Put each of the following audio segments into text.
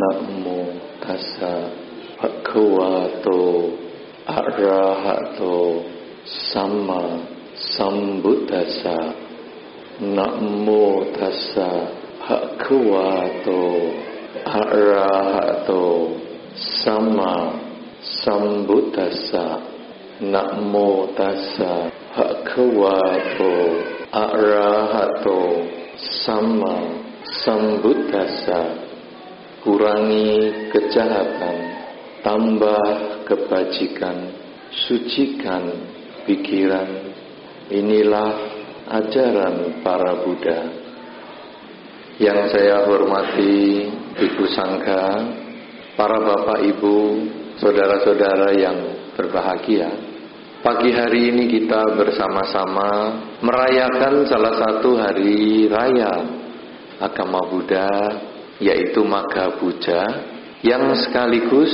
นะโมตัสสะภะคะวะโต อะระหะโต สัมมาสัมพุทธัสสะนะโมตัสสะภะคะวะโต อะระหะโต สัมมาสัมพุทธัสสะนะโมตัสสะภะคะวะโต อะระหะโต สัมมาสัมพุทธัสสะ kurangi kejahatan, tambah kebajikan, sucikan pikiran. Inilah ajaran para Buddha. Yang saya hormati Ibu Sangka, para Bapak Ibu, saudara-saudara yang berbahagia. Pagi hari ini kita bersama-sama merayakan salah satu hari raya agama Buddha yaitu Maga Puja yang sekaligus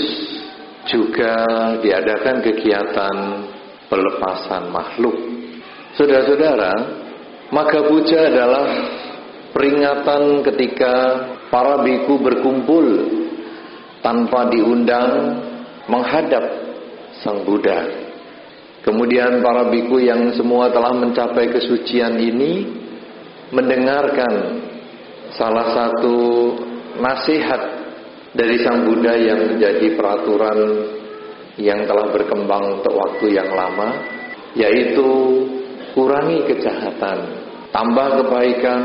juga diadakan kegiatan pelepasan makhluk. Saudara-saudara, Maga Puja adalah peringatan ketika para biku berkumpul tanpa diundang menghadap Sang Buddha. Kemudian para biku yang semua telah mencapai kesucian ini mendengarkan salah satu nasihat dari Sang Buddha yang menjadi peraturan yang telah berkembang untuk waktu yang lama yaitu kurangi kejahatan, tambah kebaikan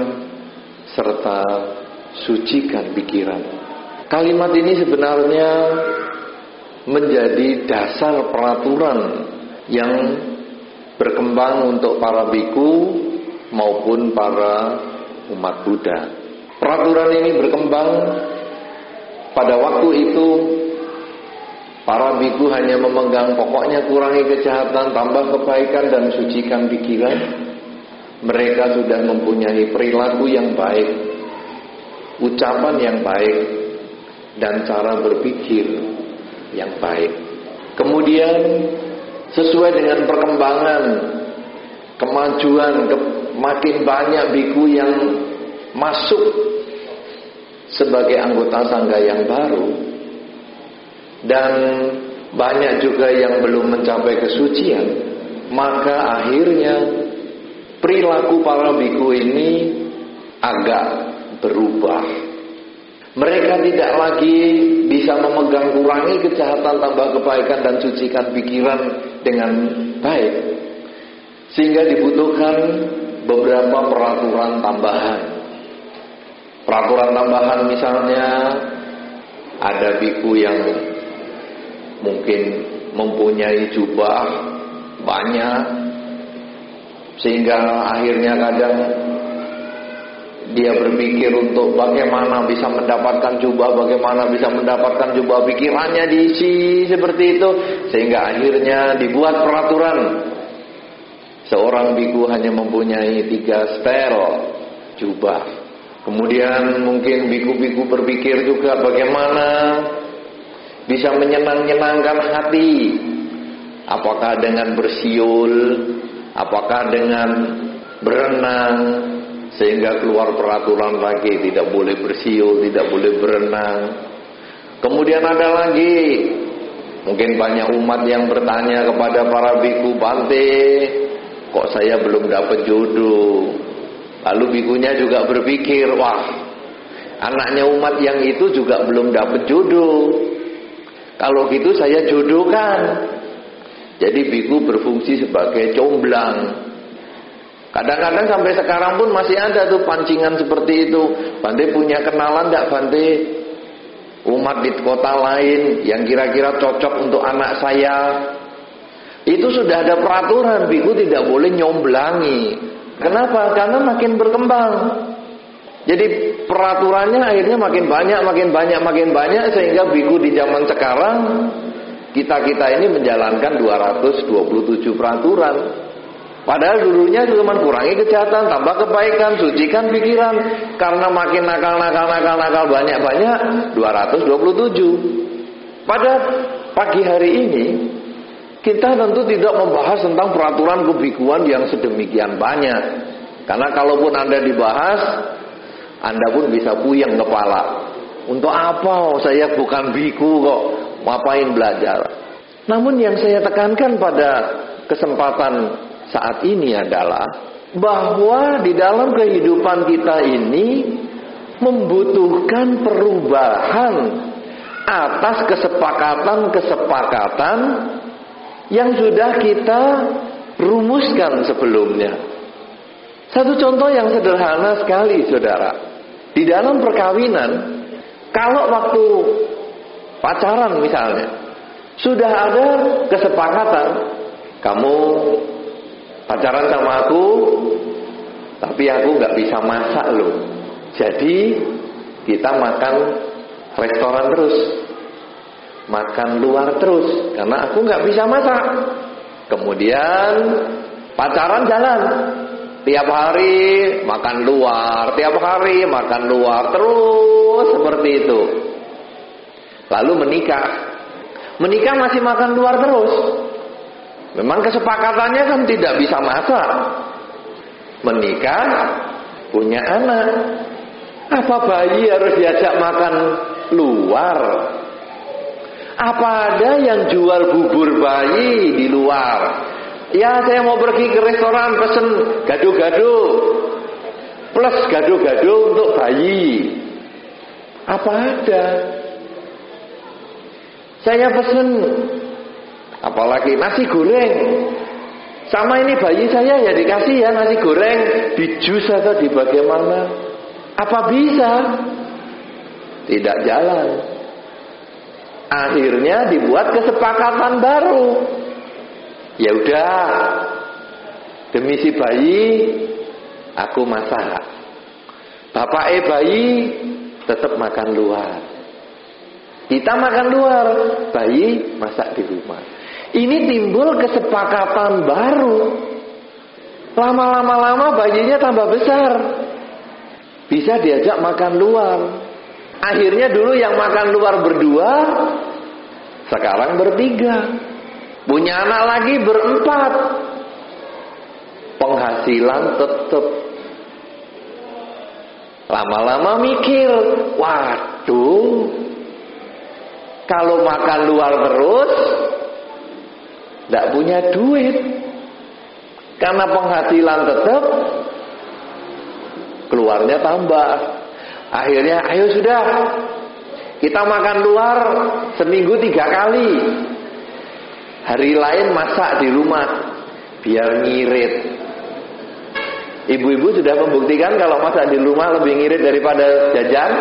serta sucikan pikiran. Kalimat ini sebenarnya menjadi dasar peraturan yang berkembang untuk para biku maupun para umat Buddha. Peraturan ini berkembang pada waktu itu para biku hanya memegang pokoknya kurangi kejahatan, tambah kebaikan dan sucikan pikiran. Mereka sudah mempunyai perilaku yang baik, ucapan yang baik, dan cara berpikir yang baik. Kemudian sesuai dengan perkembangan kemajuan ke, makin banyak biku yang masuk sebagai anggota sangga yang baru dan banyak juga yang belum mencapai kesucian maka akhirnya perilaku para biku ini agak berubah. Mereka tidak lagi bisa memegang kurangi kejahatan tambah kebaikan dan sucikan pikiran dengan baik sehingga dibutuhkan beberapa peraturan tambahan Peraturan tambahan misalnya ada biku yang mungkin mempunyai jubah banyak sehingga akhirnya kadang dia berpikir untuk bagaimana bisa mendapatkan jubah, bagaimana bisa mendapatkan jubah. Pikirannya diisi seperti itu sehingga akhirnya dibuat peraturan. Seorang biku hanya mempunyai tiga setel jubah Kemudian mungkin biku-biku berpikir juga bagaimana bisa menyenang-nyenangkan hati. Apakah dengan bersiul, apakah dengan berenang, sehingga keluar peraturan lagi tidak boleh bersiul, tidak boleh berenang. Kemudian ada lagi, mungkin banyak umat yang bertanya kepada para biku Bante, kok saya belum dapat jodoh? Lalu bikunya juga berpikir, wah, anaknya umat yang itu juga belum dapat jodoh. Kalau gitu saya jodohkan. Jadi biku berfungsi sebagai comblang. Kadang-kadang sampai sekarang pun masih ada tuh pancingan seperti itu. Bante punya kenalan enggak Bante? Umat di kota lain yang kira-kira cocok untuk anak saya. Itu sudah ada peraturan, biku tidak boleh nyomblangi. Kenapa? Karena makin berkembang. Jadi peraturannya akhirnya makin banyak, makin banyak, makin banyak sehingga biku di zaman sekarang kita-kita ini menjalankan 227 peraturan. Padahal dulunya cuma kurangi kejahatan, tambah kebaikan, sucikan pikiran. Karena makin nakal, nakal, nakal, nakal banyak-banyak 227. Pada pagi hari ini kita tentu tidak membahas tentang peraturan kebikuan yang sedemikian banyak. Karena kalaupun Anda dibahas, Anda pun bisa puyeng kepala. Untuk apa saya bukan biku kok ngapain belajar? Namun yang saya tekankan pada kesempatan saat ini adalah bahwa di dalam kehidupan kita ini membutuhkan perubahan atas kesepakatan-kesepakatan yang sudah kita rumuskan sebelumnya. Satu contoh yang sederhana sekali, saudara. Di dalam perkawinan, kalau waktu pacaran misalnya, sudah ada kesepakatan, kamu pacaran sama aku, tapi aku nggak bisa masak loh. Jadi kita makan restoran terus, makan luar terus, karena aku nggak bisa masak. Kemudian pacaran jalan, tiap hari makan luar, tiap hari makan luar terus seperti itu. Lalu menikah, menikah masih makan luar terus. Memang kesepakatannya kan tidak bisa masak. Menikah, punya anak. Apa bayi harus diajak makan luar? Apa ada yang jual bubur bayi di luar? Ya saya mau pergi ke restoran pesen gado-gado plus gado-gado untuk bayi. Apa ada? Saya pesen Apalagi nasi goreng. Sama ini bayi saya ya dikasih ya nasi goreng di jus atau di bagaimana. Apa bisa? Tidak jalan. Akhirnya dibuat kesepakatan baru. Ya udah. Demi si bayi aku masak. Bapak eh bayi tetap makan luar. Kita makan luar, bayi masak di rumah. Ini timbul kesepakatan baru. Lama-lama lama bayinya tambah besar. Bisa diajak makan luar. Akhirnya dulu yang makan luar berdua, sekarang bertiga. Punya anak lagi berempat. Penghasilan tetap. Lama-lama mikir, waduh, kalau makan luar terus, tidak punya duit. Karena penghasilan tetap keluarnya tambah. Akhirnya ayo sudah kita makan luar seminggu tiga kali. Hari lain masak di rumah biar ngirit. Ibu-ibu sudah membuktikan kalau masak di rumah lebih ngirit daripada jajan.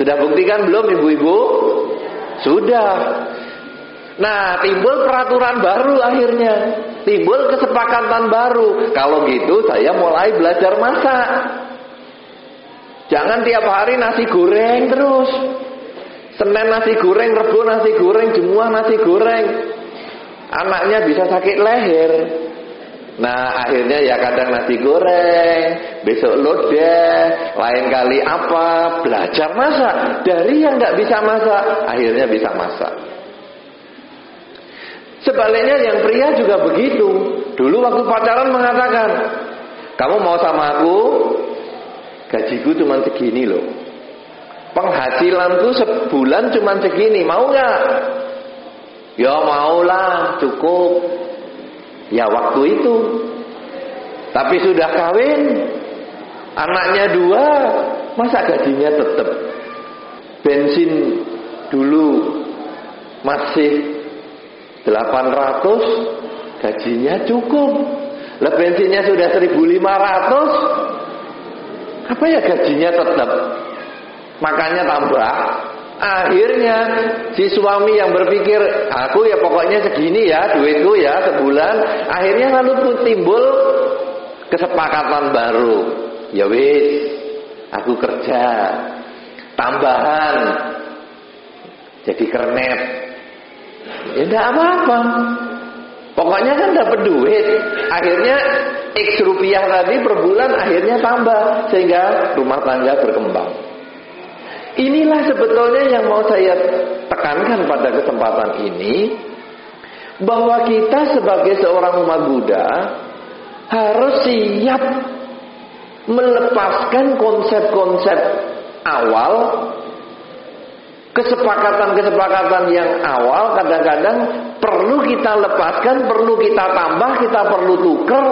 Sudah buktikan belum ibu-ibu? Sudah. Nah, timbul peraturan baru akhirnya. Timbul kesepakatan baru. Kalau gitu saya mulai belajar masak. Jangan tiap hari nasi goreng terus. Senin nasi goreng, Rebo nasi goreng, Jumat nasi goreng. Anaknya bisa sakit leher. Nah akhirnya ya kadang nasi goreng, besok lodeh, lain kali apa, belajar masak. Dari yang nggak bisa masak, akhirnya bisa masak. Sebaliknya yang pria juga begitu. Dulu waktu pacaran mengatakan, kamu mau sama aku, gajiku cuma segini loh. Penghasilanku sebulan cuma segini, mau nggak? Ya maulah, cukup. Ya waktu itu. Tapi sudah kawin, anaknya dua, masa gajinya tetap? Bensin dulu masih 800 gajinya cukup. Lah bensinnya sudah 1500 apa ya gajinya tetap? Makanya tambah. Akhirnya si suami yang berpikir aku ya pokoknya segini ya duitku ya sebulan. Akhirnya lalu pun timbul kesepakatan baru. Ya wis aku kerja. Tambahan. Jadi kernet. Ya tidak apa-apa. Pokoknya kan dapat duit. Akhirnya X rupiah tadi per bulan akhirnya tambah. Sehingga rumah tangga berkembang. Inilah sebetulnya yang mau saya tekankan pada kesempatan ini. Bahwa kita sebagai seorang umat Buddha harus siap melepaskan konsep-konsep awal Kesepakatan-kesepakatan yang awal kadang-kadang perlu kita lepaskan, perlu kita tambah, kita perlu tukar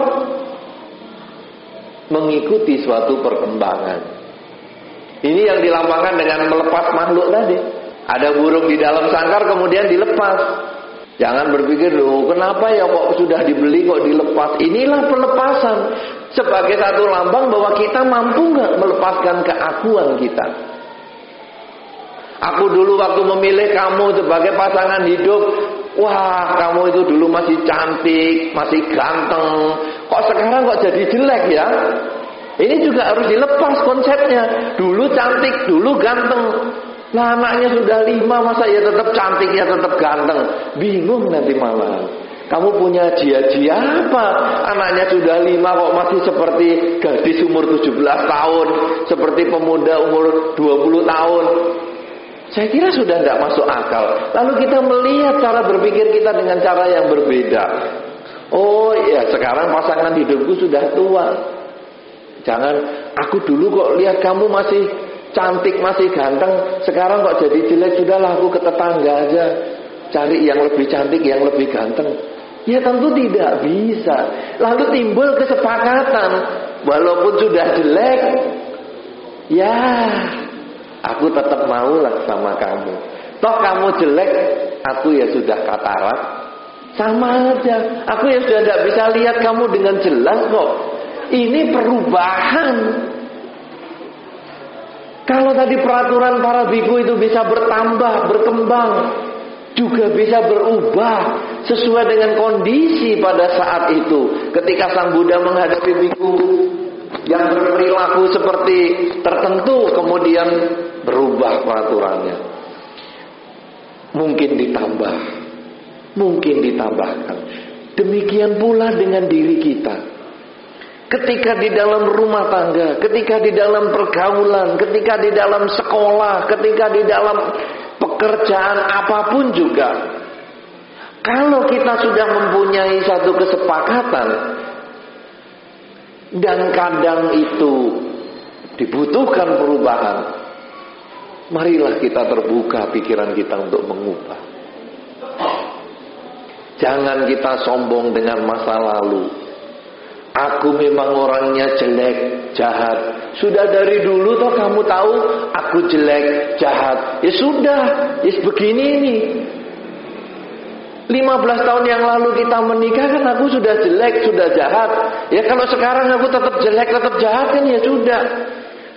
mengikuti suatu perkembangan. Ini yang dilambangkan dengan melepas makhluk tadi. Ada burung di dalam sangkar kemudian dilepas. Jangan berpikir, loh kenapa ya kok sudah dibeli kok dilepas. Inilah pelepasan. Sebagai satu lambang bahwa kita mampu nggak melepaskan keakuan kita. Aku dulu waktu memilih kamu sebagai pasangan hidup, wah kamu itu dulu masih cantik, masih ganteng. Kok sekarang kok jadi jelek ya? Ini juga harus dilepas konsepnya. Dulu cantik, dulu ganteng. Nah anaknya sudah lima, masa ya tetap cantik, ya tetap ganteng. Bingung nanti malah. Kamu punya jia-jia apa? Anaknya sudah lima kok masih seperti gadis umur 17 tahun. Seperti pemuda umur 20 tahun. Saya kira sudah tidak masuk akal. Lalu kita melihat cara berpikir kita dengan cara yang berbeda. Oh ya sekarang pasangan hidupku sudah tua. Jangan aku dulu kok lihat kamu masih cantik, masih ganteng. Sekarang kok jadi jelek sudahlah aku ke tetangga aja. Cari yang lebih cantik, yang lebih ganteng. Ya tentu tidak bisa. Lalu timbul kesepakatan. Walaupun sudah jelek. Ya Aku tetap maulah sama kamu. Toh kamu jelek, aku ya sudah katarak. Sama aja. Aku ya sudah tidak bisa lihat kamu dengan jelas kok. Ini perubahan. Kalau tadi peraturan para biku itu bisa bertambah, berkembang, juga bisa berubah sesuai dengan kondisi pada saat itu. Ketika Sang Buddha menghadapi biku yang berperilaku seperti tertentu, kemudian berubah peraturannya. Mungkin ditambah, mungkin ditambahkan. Demikian pula dengan diri kita. Ketika di dalam rumah tangga, ketika di dalam pergaulan, ketika di dalam sekolah, ketika di dalam pekerjaan apa pun juga. Kalau kita sudah mempunyai satu kesepakatan dan kadang itu dibutuhkan perubahan, Marilah kita terbuka pikiran kita untuk mengubah. Jangan kita sombong dengan masa lalu. Aku memang orangnya jelek, jahat. Sudah dari dulu toh kamu tahu aku jelek, jahat. Ya sudah, ya begini ini. 15 tahun yang lalu kita menikah kan aku sudah jelek, sudah jahat. Ya kalau sekarang aku tetap jelek, tetap jahat kan ya sudah.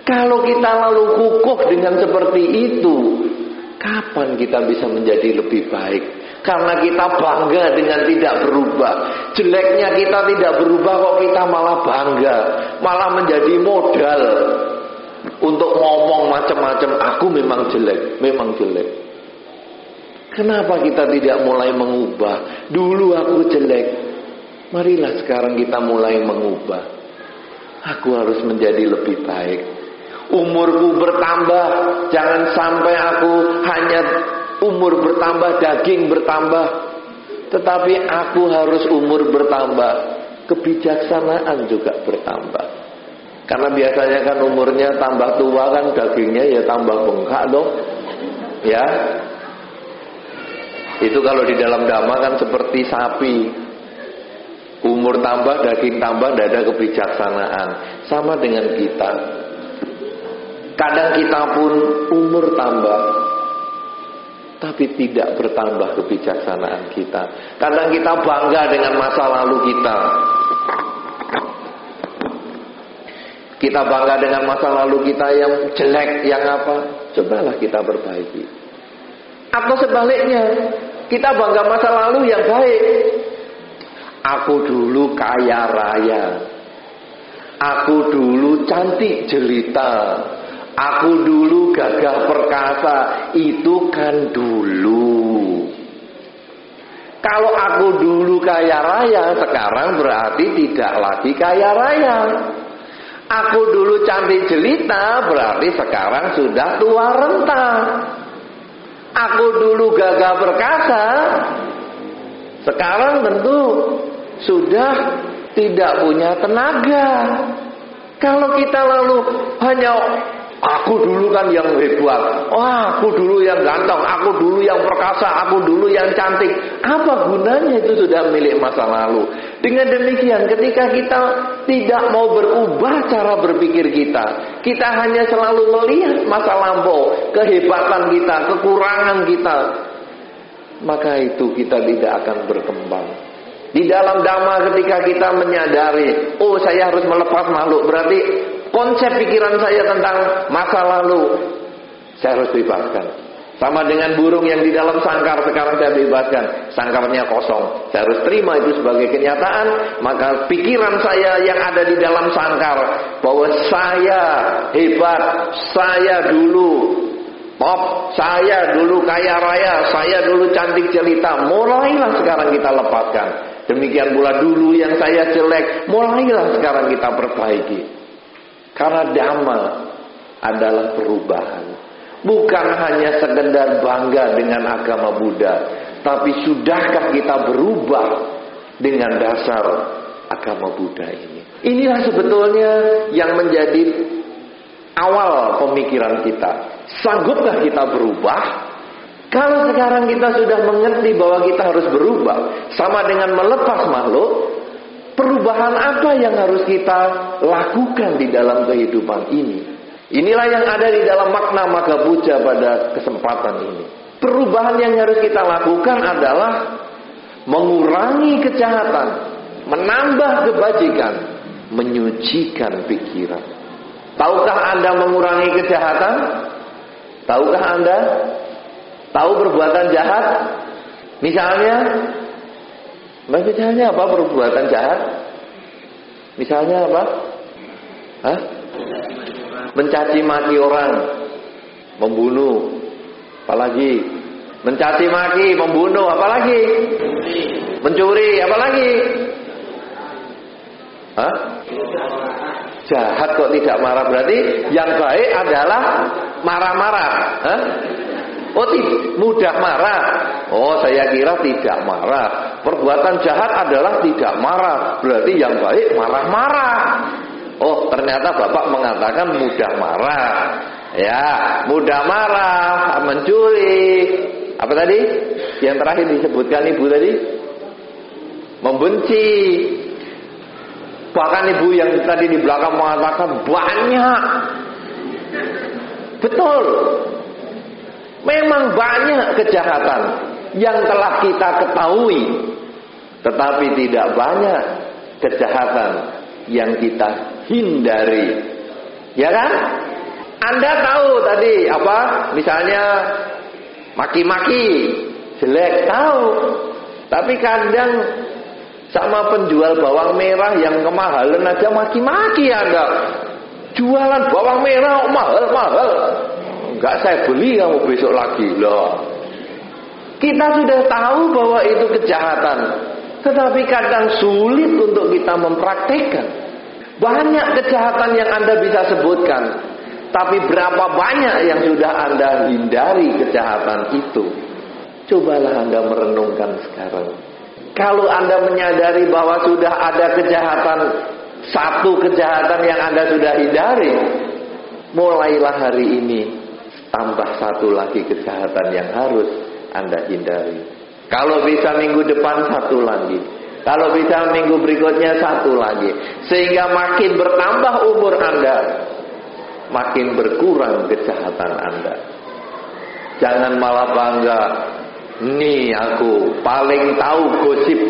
Kalau kita lalu kukuh dengan seperti itu, kapan kita bisa menjadi lebih baik? Karena kita bangga dengan tidak berubah. Jeleknya kita tidak berubah kok kita malah bangga. Malah menjadi modal untuk ngomong macam-macam. Aku memang jelek, memang jelek. Kenapa kita tidak mulai mengubah? Dulu aku jelek. Marilah sekarang kita mulai mengubah. Aku harus menjadi lebih baik umurku bertambah jangan sampai aku hanya umur bertambah daging bertambah. Tetapi aku harus umur bertambah. Kebijaksanaan juga bertambah. Karena biasanya kan umurnya tambah tua kan dagingnya ya tambah bengkak dong. Ya. Itu kalau di dalam dhamma kan seperti sapi. Umur tambah daging tambah tidak ada kebijaksanaan. Sama dengan kita Kadang kita pun umur tambah tapi tidak bertambah kebijaksanaan kita. Kadang kita bangga dengan masa lalu kita. Kita bangga dengan masa lalu kita yang jelek, yang apa? Cobalah kita perbaiki. Atau sebaliknya, kita bangga masa lalu yang baik. Aku dulu kaya raya. Aku dulu cantik jelita. Aku dulu gagah perkasa, itu kan dulu. Kalau aku dulu kaya raya, sekarang berarti tidak lagi kaya raya. Aku dulu cantik jelita, berarti sekarang sudah tua renta. Aku dulu gagah perkasa, sekarang tentu sudah tidak punya tenaga. Kalau kita lalu hanya Aku dulu kan yang hebat. Oh, aku dulu yang ganteng, aku dulu yang perkasa, aku dulu yang cantik. Apa gunanya itu sudah milik masa lalu? Dengan demikian, ketika kita tidak mau berubah cara berpikir kita, kita hanya selalu melihat masa lampau, kehebatan kita, kekurangan kita, maka itu kita tidak akan berkembang. Di dalam dhamma ketika kita menyadari, oh saya harus melepas makhluk, berarti konsep pikiran saya tentang masa lalu saya harus bebaskan. Sama dengan burung yang di dalam sangkar sekarang saya bebaskan. Sangkarnya kosong. Saya harus terima itu sebagai kenyataan. Maka pikiran saya yang ada di dalam sangkar. Bahwa saya hebat. Saya dulu pop. Saya dulu kaya raya. Saya dulu cantik jelita. Mulailah sekarang kita lepaskan. Demikian pula dulu yang saya jelek. Mulailah sekarang kita perbaiki. Karena dhamma adalah perubahan. Bukan hanya sekedar bangga dengan agama Buddha, tapi sudahkah kita berubah dengan dasar agama Buddha ini? Inilah sebetulnya yang menjadi awal pemikiran kita. Sanggupkah kita berubah? Kalau sekarang kita sudah mengerti bahwa kita harus berubah, sama dengan melepas makhluk, Perubahan apa yang harus kita lakukan di dalam kehidupan ini? Inilah yang ada di dalam makna maka puja pada kesempatan ini. Perubahan yang harus kita lakukan adalah mengurangi kejahatan, menambah kebajikan, menyucikan pikiran. Tahukah Anda mengurangi kejahatan? Tahukah Anda? Tahu perbuatan jahat? Misalnya Misalnya apa perbuatan jahat? Misalnya apa? Hah? Mencaci maki orang, membunuh, apalagi mencaci maki, membunuh, apalagi mencuri, apalagi Hah? Jahat kok tidak marah berarti yang baik adalah marah-marah. Hah? Oh mudah marah. Oh saya kira tidak marah. Perbuatan jahat adalah tidak marah. Berarti yang baik marah-marah. Oh ternyata bapak mengatakan mudah marah. Ya mudah marah, mencuri. Apa tadi? Yang terakhir disebutkan ibu tadi? Membenci. Bahkan ibu yang tadi di belakang mengatakan banyak. Betul. Memang banyak kejahatan yang telah kita ketahui, tetapi tidak banyak kejahatan yang kita hindari. Ya kan? Anda tahu tadi apa? Misalnya maki-maki, jelek tahu. Tapi kadang sama penjual bawang merah yang kemahalan aja maki-maki Anda. Jualan bawang merah mahal-mahal. Enggak saya beli kamu besok lagi loh. Kita sudah tahu bahwa itu kejahatan. Tetapi kadang sulit untuk kita mempraktekkan. Banyak kejahatan yang Anda bisa sebutkan. Tapi berapa banyak yang sudah Anda hindari kejahatan itu. Cobalah Anda merenungkan sekarang. Kalau Anda menyadari bahwa sudah ada kejahatan, satu kejahatan yang Anda sudah hindari, mulailah hari ini tambah satu lagi kejahatan yang harus Anda hindari. Kalau bisa minggu depan satu lagi. Kalau bisa minggu berikutnya satu lagi. Sehingga makin bertambah umur Anda, makin berkurang kejahatan Anda. Jangan malah bangga, nih aku paling tahu gosip.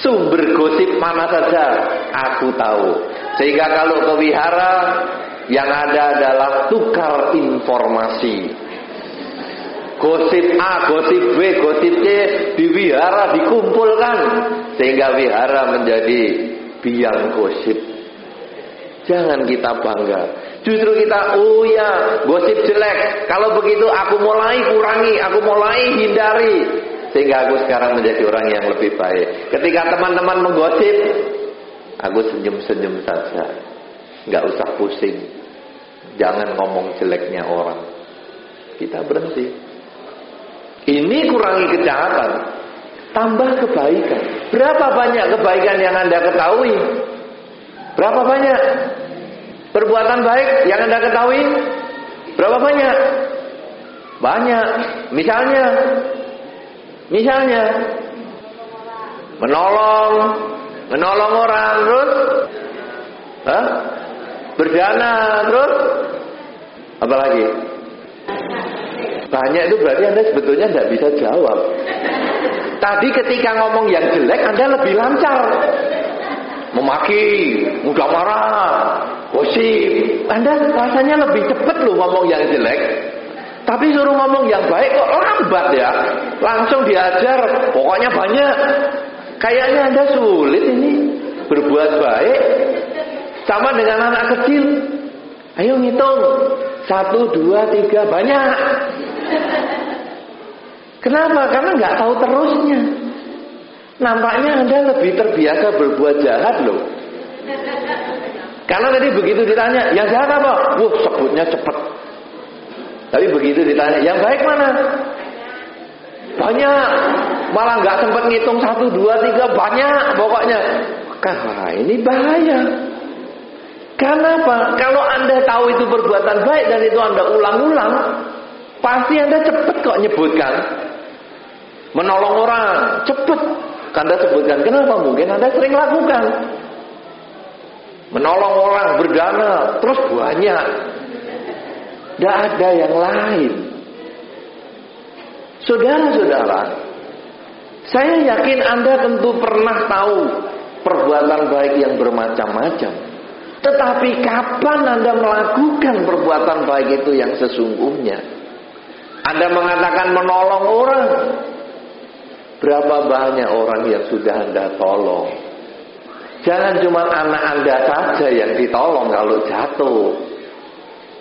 Sumber gosip mana saja aku tahu. Sehingga kalau ke wihara yang ada adalah tukar informasi. Gosip A, gosip B, gosip C di wihara dikumpulkan sehingga wihara menjadi biang gosip. Jangan kita bangga. Justru kita, oh ya, gosip jelek. Kalau begitu aku mulai kurangi, aku mulai hindari. Sehingga aku sekarang menjadi orang yang lebih baik. Ketika teman-teman menggosip, aku senyum-senyum saja. Nggak usah pusing. Jangan ngomong jeleknya orang. Kita berhenti. Ini kurangi kejahatan. Tambah kebaikan. Berapa banyak kebaikan yang Anda ketahui? Berapa banyak? Perbuatan baik yang Anda ketahui berapa banyak? Banyak. Misalnya misalnya menolong menolong orang terus Hah? Berdana terus apa lagi? Banyak itu berarti Anda sebetulnya tidak bisa jawab. Tadi ketika ngomong yang jelek Anda lebih lancar. Memaki, mudah marah, gosip. Anda rasanya lebih cepat loh ngomong yang jelek. Tapi suruh ngomong yang baik kok lambat ya. Langsung diajar, pokoknya banyak. Kayaknya Anda sulit ini berbuat baik. Sama dengan anak kecil. Ayo ngitung. Satu, dua, tiga, banyak. Kenapa? Karena nggak tahu terusnya. Nampaknya Anda lebih terbiasa berbuat jahat loh. Karena tadi begitu ditanya, yang jahat apa? Wah, sebutnya cepat. Tapi begitu ditanya, yang baik mana? Banyak. Malah nggak sempat ngitung satu, dua, tiga, banyak pokoknya. Wah, ini bahaya. Kenapa? Kalau Anda tahu itu perbuatan baik dan itu Anda ulang-ulang, pasti Anda cepat kok nyebutkan. Menolong orang, cepat. Anda sebutkan, kenapa? Mungkin Anda sering lakukan. Menolong orang, berdana, terus banyak. Tidak ada yang lain. Saudara-saudara, saya yakin Anda tentu pernah tahu perbuatan baik yang bermacam-macam. Tetapi kapan Anda melakukan perbuatan baik itu yang sesungguhnya? Anda mengatakan menolong orang. Berapa banyak orang yang sudah Anda tolong? Jangan cuma anak Anda saja yang ditolong kalau jatuh.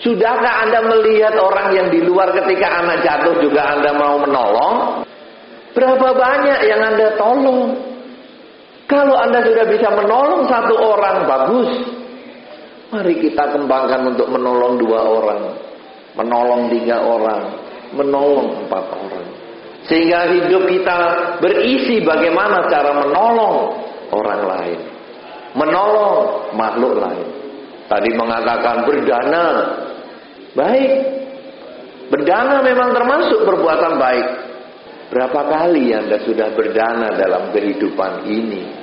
Sudahkah Anda melihat orang yang di luar ketika anak jatuh juga Anda mau menolong? Berapa banyak yang Anda tolong? Kalau Anda sudah bisa menolong satu orang, bagus. Mari kita kembangkan untuk menolong dua orang, menolong tiga orang, menolong empat orang. Sehingga hidup kita berisi bagaimana cara menolong orang lain. Menolong makhluk lain. Tadi mengatakan berdana. Baik. Berdana memang termasuk perbuatan baik. Berapa kali Anda sudah berdana dalam kehidupan ini?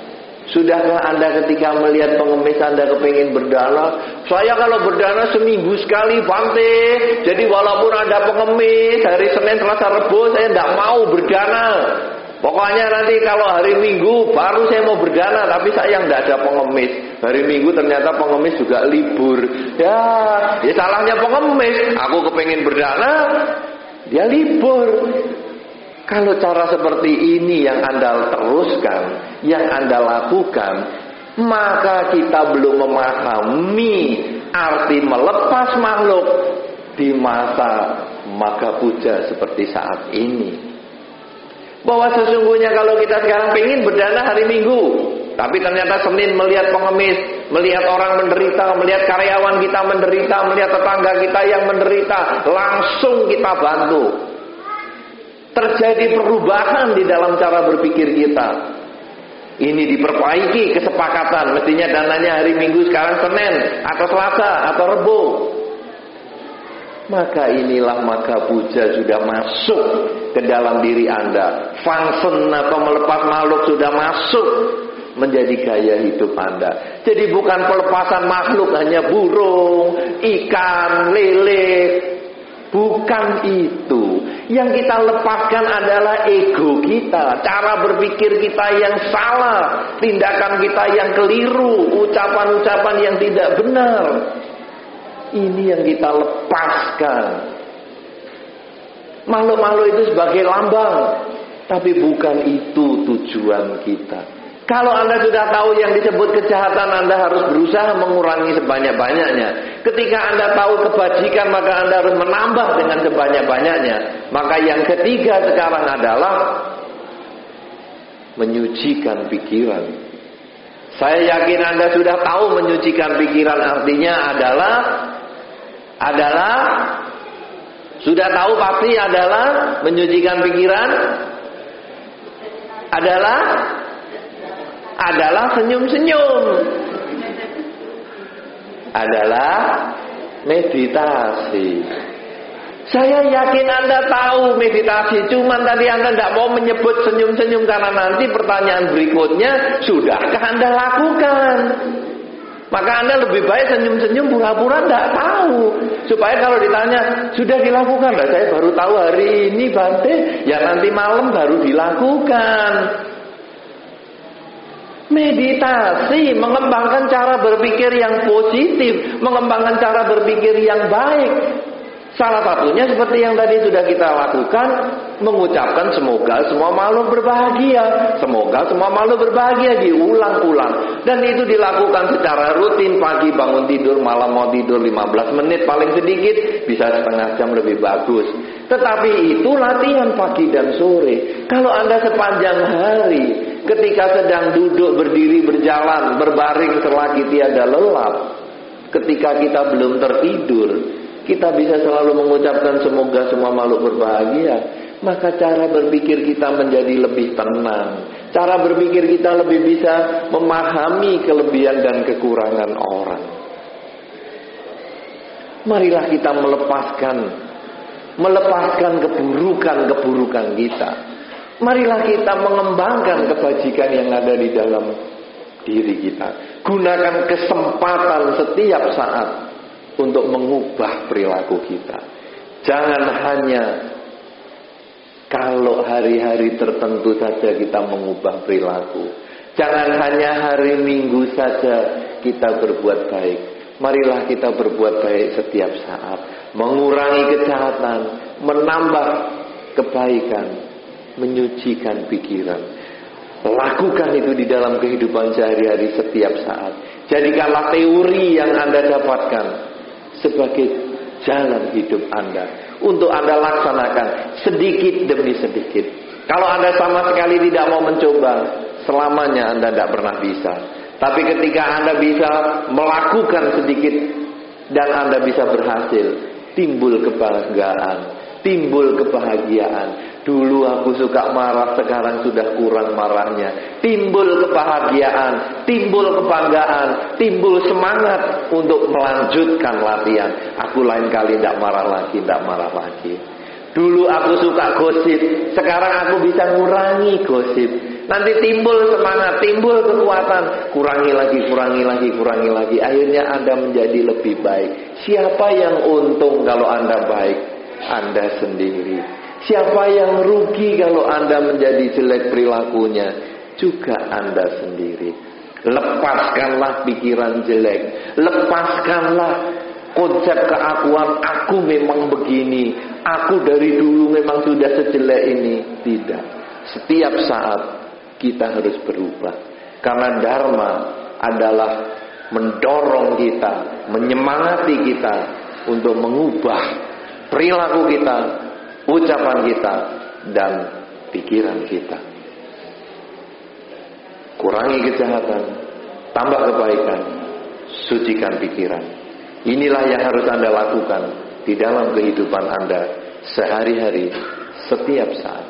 Sudahkah Anda ketika melihat pengemis Anda kepingin berdana? Saya kalau berdana seminggu sekali Bante. Jadi walaupun ada pengemis hari Senin, Selasa, Rebo saya tidak mau berdana. Pokoknya nanti kalau hari Minggu baru saya mau berdana, tapi saya tidak ada pengemis. Hari Minggu ternyata pengemis juga libur. Ya, ya salahnya pengemis. Aku kepingin berdana, dia libur. Kalau cara seperti ini yang Anda teruskan, yang Anda lakukan, maka kita belum memahami arti melepas makhluk di masa maka puja seperti saat ini. Bahwa sesungguhnya kalau kita sekarang pengen berdana hari Minggu, tapi ternyata Senin melihat pengemis, melihat orang menderita, melihat karyawan kita menderita, melihat tetangga kita yang menderita, langsung kita bantu. Terjadi perubahan di dalam cara berpikir kita. Ini diperbaiki kesepakatan. Mestinya dananya hari Minggu sekarang Senin atau Selasa atau Rebo. Maka inilah maka puja sudah masuk ke dalam diri Anda. Function atau melepas makhluk sudah masuk menjadi gaya hidup Anda. Jadi bukan pelepasan makhluk hanya burung, ikan, lele. Bukan itu. Yang kita lepaskan adalah ego kita, cara berpikir kita yang salah, tindakan kita yang keliru, ucapan-ucapan yang tidak benar. Ini yang kita lepaskan. Makhluk-makhluk itu sebagai lambang, tapi bukan itu tujuan kita. Kalau Anda sudah tahu yang disebut kejahatan, Anda harus berusaha mengurangi sebanyak-banyaknya. Ketika Anda tahu kebajikan, maka Anda harus menambah dengan sebanyak-banyaknya. Maka yang ketiga sekarang adalah menyucikan pikiran. Saya yakin Anda sudah tahu menyucikan pikiran artinya adalah adalah sudah tahu pasti adalah menyucikan pikiran adalah adalah senyum-senyum. adalah meditasi. Saya yakin Anda tahu meditasi, cuman tadi Anda tidak mau menyebut senyum-senyum karena nanti pertanyaan berikutnya, sudahkah Anda lakukan? Maka Anda lebih baik senyum-senyum pura-pura tidak tahu. Supaya kalau ditanya, sudah dilakukan? Nah, saya baru tahu hari ini Bante, ya nanti malam baru dilakukan. Meditasi mengembangkan cara berpikir yang positif, mengembangkan cara berpikir yang baik. Salah satunya seperti yang tadi sudah kita lakukan, mengucapkan semoga semua makhluk berbahagia. Semoga semua makhluk berbahagia diulang-ulang. Dan itu dilakukan secara rutin pagi bangun tidur, malam mau tidur 15 menit paling sedikit, bisa setengah jam lebih bagus. Tetapi itu latihan pagi dan sore. Kalau Anda sepanjang hari ketika sedang duduk, berdiri, berjalan, berbaring selagi tiada lelap, ketika kita belum tertidur, kita bisa selalu mengucapkan semoga semua makhluk berbahagia, maka cara berpikir kita menjadi lebih tenang. Cara berpikir kita lebih bisa memahami kelebihan dan kekurangan orang. Marilah kita melepaskan melepaskan keburukan-keburukan kita. Marilah kita mengembangkan kebajikan yang ada di dalam diri kita. Gunakan kesempatan setiap saat untuk mengubah perilaku kita. Jangan hanya kalau hari-hari tertentu saja kita mengubah perilaku. Jangan hanya hari Minggu saja kita berbuat baik. Marilah kita berbuat baik setiap saat. Mengurangi kejahatan, menambah kebaikan, menyucikan pikiran. Lakukan itu di dalam kehidupan sehari-hari setiap saat. Jadikanlah teori yang Anda dapatkan sebagai jalan hidup Anda untuk Anda laksanakan sedikit demi sedikit. Kalau Anda sama sekali tidak mau mencoba, selamanya Anda tidak pernah bisa. Tapi ketika Anda bisa melakukan sedikit dan Anda bisa berhasil, timbul kebanggaan, timbul kebahagiaan, Dulu aku suka marah, sekarang sudah kurang marahnya. Timbul kebahagiaan, timbul kebanggaan, timbul semangat untuk melanjutkan latihan. Aku lain kali tidak marah lagi, tidak marah lagi. Dulu aku suka gosip, sekarang aku bisa ngurangi gosip. Nanti timbul semangat, timbul kekuatan. Kurangi lagi, kurangi lagi, kurangi lagi. Akhirnya Anda menjadi lebih baik. Siapa yang untung kalau Anda baik? Anda sendiri. Siapa yang rugi kalau Anda menjadi jelek perilakunya? Juga Anda sendiri. Lepaskanlah pikiran jelek. Lepaskanlah konsep keakuan aku memang begini. Aku dari dulu memang sudah sejelek ini. Tidak. Setiap saat kita harus berubah. Karena Dharma adalah mendorong kita, menyemangati kita untuk mengubah perilaku kita ucapan kita dan pikiran kita. Kurangi kejahatan, tambah kebaikan, sucikan pikiran. Inilah yang harus Anda lakukan di dalam kehidupan Anda sehari-hari, setiap saat.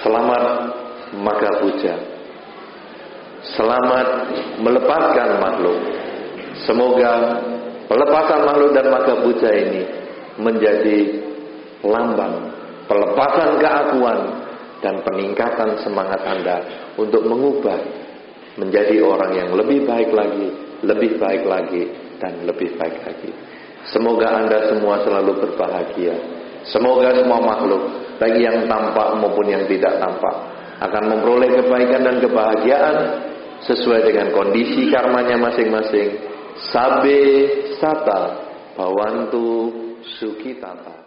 Selamat maka puja. Selamat melepaskan makhluk. Semoga pelepasan makhluk dan maka puja ini menjadi lambang pelepasan keakuan dan peningkatan semangat Anda untuk mengubah menjadi orang yang lebih baik lagi, lebih baik lagi, dan lebih baik lagi. Semoga Anda semua selalu berbahagia. Semoga semua makhluk, baik yang tampak maupun yang tidak tampak, akan memperoleh kebaikan dan kebahagiaan sesuai dengan kondisi karmanya masing-masing. Sabe sata bawantu sukitata.